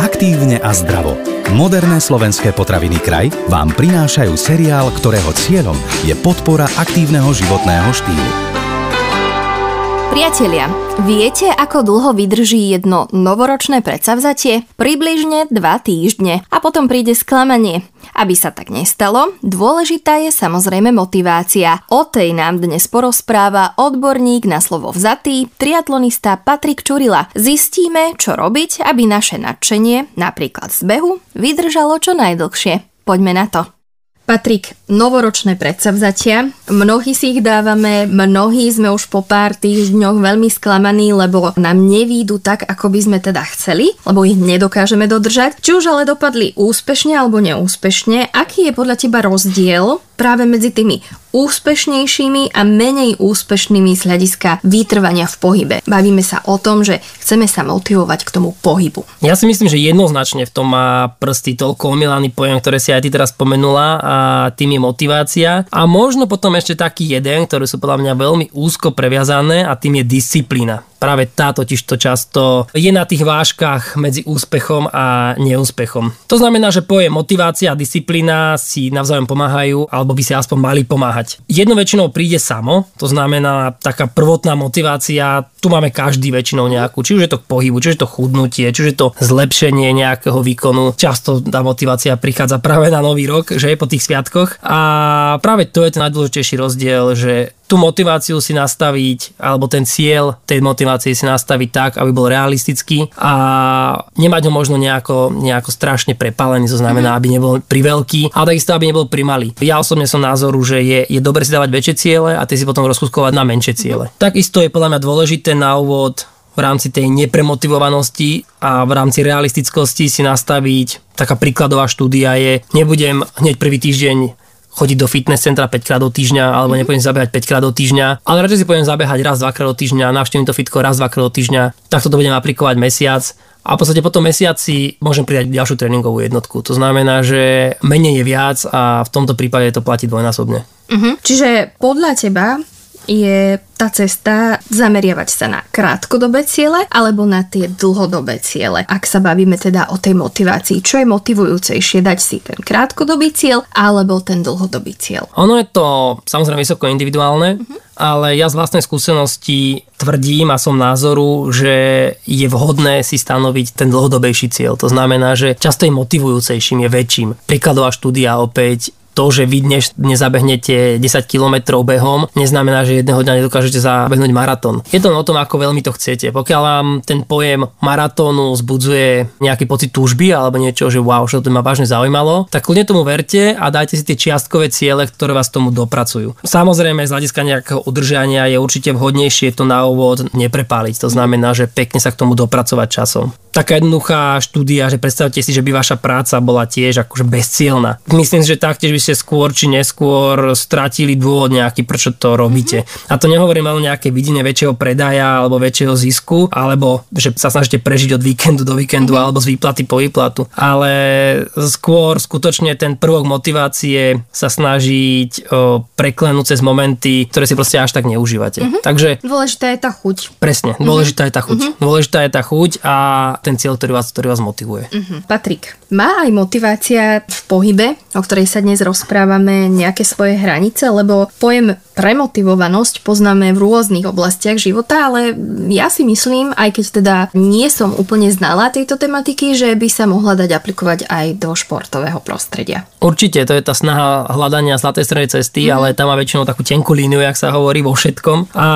Aktívne a zdravo. Moderné slovenské potraviny kraj vám prinášajú seriál, ktorého cieľom je podpora aktívneho životného štýlu. Priatelia, viete, ako dlho vydrží jedno novoročné predsavzatie? Približne 2 týždne a potom príde sklamanie. Aby sa tak nestalo, dôležitá je samozrejme motivácia. O tej nám dnes porozpráva odborník na slovo vzatý, triatlonista Patrik Čurila. Zistíme, čo robiť, aby naše nadšenie, napríklad z behu, vydržalo čo najdlhšie. Poďme na to. Patrik, novoročné predsavzatia. Mnohí si ich dávame, mnohí sme už po pár týždňoch veľmi sklamaní, lebo nám nevídu tak, ako by sme teda chceli, lebo ich nedokážeme dodržať. Či už ale dopadli úspešne alebo neúspešne, aký je podľa teba rozdiel práve medzi tými úspešnejšími a menej úspešnými z hľadiska vytrvania v pohybe. Bavíme sa o tom, že chceme sa motivovať k tomu pohybu. Ja si myslím, že jednoznačne v tom má prsty toľko omilaný pojem, ktoré si aj ty teraz spomenula a tým je motivácia. A možno potom ešte taký jeden, ktorý sú podľa mňa veľmi úzko previazané a tým je disciplína práve tá totiž to často je na tých vážkach medzi úspechom a neúspechom. To znamená, že pojem motivácia a disciplína si navzájom pomáhajú, alebo by si aspoň mali pomáhať. Jedno väčšinou príde samo, to znamená taká prvotná motivácia, tu máme každý väčšinou nejakú, či už je to k pohybu, či už je to chudnutie, či už je to zlepšenie nejakého výkonu. Často tá motivácia prichádza práve na nový rok, že je po tých sviatkoch. A práve to je ten najdôležitejší rozdiel, že tú motiváciu si nastaviť, alebo ten cieľ tej motivácie si nastaviť tak, aby bol realistický a nemať ho možno nejako, nejako strašne prepálený, to znamená, aby nebol priveľký, ale takisto, aby nebol primalý. Ja osobne som názoru, že je, je dobre si dávať väčšie ciele a tie si potom rozkuskovať na menšie ciele. Takisto je podľa mňa dôležité na úvod v rámci tej nepremotivovanosti a v rámci realistickosti si nastaviť, taká príkladová štúdia je, nebudem hneď prvý týždeň chodiť do fitness centra 5 krát do týždňa alebo mm-hmm. nepôjdem zabehať 5 krát do týždňa, ale radšej si pôjdem zabehať raz, dvakrát do týždňa, navštívim to fitko raz, dvakrát do týždňa, takto to budem aplikovať mesiac a v podstate po tom mesiaci môžem pridať ďalšiu tréningovú jednotku. To znamená, že menej je viac a v tomto prípade to platí dvojnásobne. Uh-huh. Čiže podľa teba je tá cesta zameriavať sa na krátkodobé ciele alebo na tie dlhodobé ciele. Ak sa bavíme teda o tej motivácii, čo je motivujúcejšie dať si ten krátkodobý cieľ alebo ten dlhodobý cieľ? Ono je to samozrejme vysoko individuálne, uh-huh. ale ja z vlastnej skúsenosti tvrdím a som názoru, že je vhodné si stanoviť ten dlhodobejší cieľ. To znamená, že často je motivujúcejším, je väčším. Príkladová štúdia opäť to, že vy dnes nezabehnete 10 km behom, neznamená, že jedného dňa nedokážete zabehnúť maratón. Je to o tom, ako veľmi to chcete. Pokiaľ vám ten pojem maratónu zbudzuje nejaký pocit túžby alebo niečo, že wow, že to ma vážne zaujímalo, tak kľudne tomu verte a dajte si tie čiastkové ciele, ktoré vás tomu dopracujú. Samozrejme, z hľadiska nejakého udržania je určite vhodnejšie to na úvod neprepáliť. To znamená, že pekne sa k tomu dopracovať časom taká jednoduchá štúdia, že predstavte si, že by vaša práca bola tiež akože bezcielna. Myslím že taktiež by ste skôr či neskôr stratili dôvod nejaký, prečo to robíte. Mm-hmm. A to nehovorím len o nejaké vidine väčšieho predaja alebo väčšieho zisku, alebo že sa snažíte prežiť od víkendu do víkendu mm-hmm. alebo z výplaty po výplatu. Ale skôr skutočne ten prvok motivácie sa snažiť o, preklenúť cez momenty, ktoré si proste až tak neužívate. Mm-hmm. Takže dôležitá je tá chuť. Presne, dôležitá mm-hmm. je tá chuť. Mm-hmm. Dôležitá je tá chuť a ten cieľ, ktorý vás, ktorý vás motivuje. Uh-huh. Patrik, má aj motivácia v pohybe, o ktorej sa dnes rozprávame, nejaké svoje hranice, lebo pojem premotivovanosť poznáme v rôznych oblastiach života, ale ja si myslím, aj keď teda nie som úplne znalá tejto tematiky, že by sa mohla dať aplikovať aj do športového prostredia. Určite, to je tá snaha hľadania zlatej strednej cesty, mm. ale tam má väčšinou takú tenkú líniu, jak sa hovorí vo všetkom. A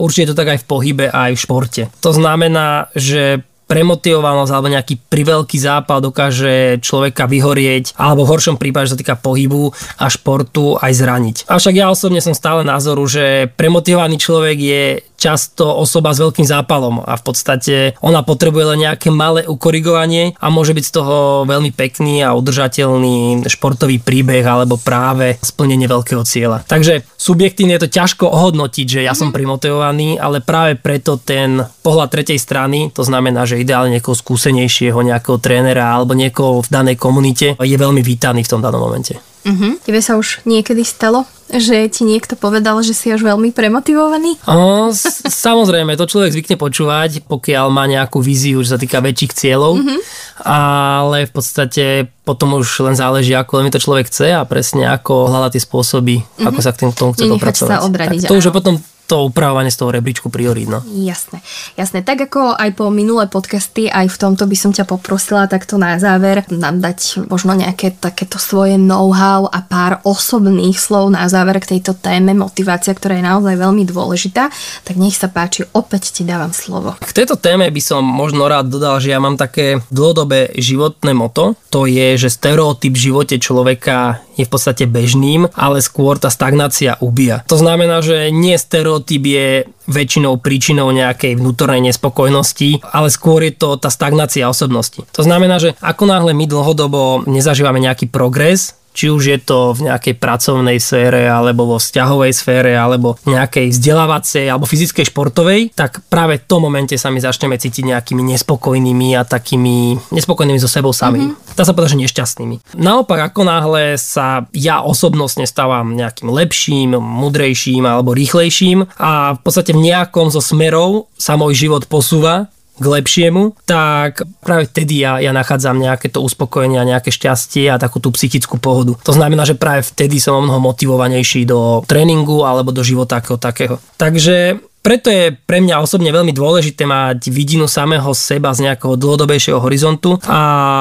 určite to tak aj v pohybe, aj v športe. To znamená, že premotivovanosť alebo nejaký priveľký zápal dokáže človeka vyhorieť alebo v horšom prípade, že sa týka pohybu a športu aj zraniť. Avšak ja osobne som stále názoru, že premotivovaný človek je často osoba s veľkým zápalom a v podstate ona potrebuje len nejaké malé ukorigovanie a môže byť z toho veľmi pekný a udržateľný športový príbeh alebo práve splnenie veľkého cieľa. Takže subjektívne je to ťažko ohodnotiť, že ja som mhm. primotivovaný, ale práve preto ten pohľad tretej strany, to znamená, že ideálne niekoho skúsenejšieho, nejakého trénera alebo niekoho v danej komunite je veľmi vítaný v tom danom momente. Uh-huh. Tebe sa už niekedy stalo, že ti niekto povedal, že si už veľmi premotivovaný? O, s- samozrejme, to človek zvykne počúvať, pokiaľ má nejakú víziu, čo sa týka väčších cieľov. Uh-huh. ale v podstate potom už len záleží, ako len to človek chce a presne ako hľadá tie spôsoby, mm-hmm. ako sa k tomu chce dopracovať. sa odradiť. Tak to už je potom to upravovanie z toho rebríčku priorít. No. Jasné, jasné. Tak ako aj po minulé podcasty, aj v tomto by som ťa poprosila takto na záver nám dať možno nejaké takéto svoje know-how a pár osobných slov na záver k tejto téme motivácia, ktorá je naozaj veľmi dôležitá. Tak nech sa páči, opäť ti dávam slovo. K tejto téme by som možno rád dodal, že ja mám také dlhodobé životné moto. To je, že stereotyp v živote človeka je v podstate bežným, ale skôr tá stagnácia ubíja. To znamená, že nie stereotyp je väčšinou príčinou nejakej vnútornej nespokojnosti, ale skôr je to tá stagnácia osobnosti. To znamená, že ako náhle my dlhodobo nezažívame nejaký progres, či už je to v nejakej pracovnej sfére, alebo vo vzťahovej sfére, alebo nejakej vzdelávacej, alebo fyzickej športovej, tak práve v tom momente sa my začneme cítiť nejakými nespokojnými a takými nespokojnými so sebou samým. Mm-hmm. Dá sa povedať, že nešťastnými. Naopak, ako náhle sa ja osobnostne stávam nejakým lepším, mudrejším alebo rýchlejším a v podstate v nejakom zo smerov sa môj život posúva, k lepšiemu, tak práve vtedy ja, ja nachádzam nejaké to uspokojenie a nejaké šťastie a takú tú psychickú pohodu. To znamená, že práve vtedy som o mnoho motivovanejší do tréningu alebo do života ako takého. Takže preto je pre mňa osobne veľmi dôležité mať vidinu samého seba z nejakého dlhodobejšieho horizontu a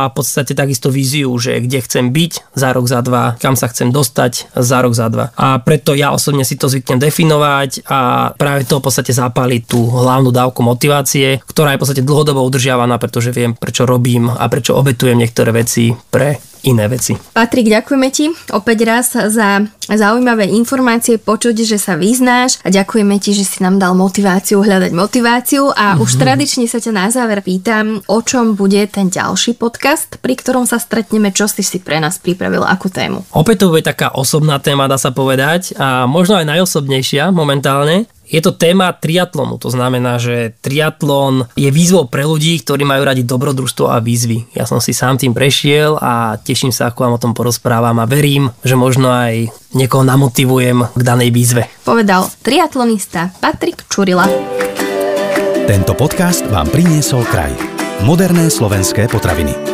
v podstate takisto víziu, že kde chcem byť za rok, za dva, kam sa chcem dostať za rok, za dva. A preto ja osobne si to zvyknem definovať a práve to v podstate zapáli tú hlavnú dávku motivácie, ktorá je v podstate dlhodobo udržiavaná, pretože viem, prečo robím a prečo obetujem niektoré veci pre iné veci. Patrik, ďakujeme ti opäť raz za zaujímavé informácie, počuť, že sa vyznáš a ďakujeme ti, že si nám dal motiváciu hľadať motiváciu a mm-hmm. už tradične sa ťa na záver pýtam, o čom bude ten ďalší podcast, pri ktorom sa stretneme, čo si si pre nás pripravil, akú tému. Opäť to bude taká osobná téma, dá sa povedať a možno aj najosobnejšia momentálne. Je to téma triatlonu, to znamená, že triatlon je výzvou pre ľudí, ktorí majú radi dobrodružstvo a výzvy. Ja som si sám tým prešiel a teším sa, ako vám o tom porozprávam a verím, že možno aj niekoho namotivujem k danej výzve. Povedal triatlonista Patrik Čurila. Tento podcast vám priniesol kraj. Moderné slovenské potraviny.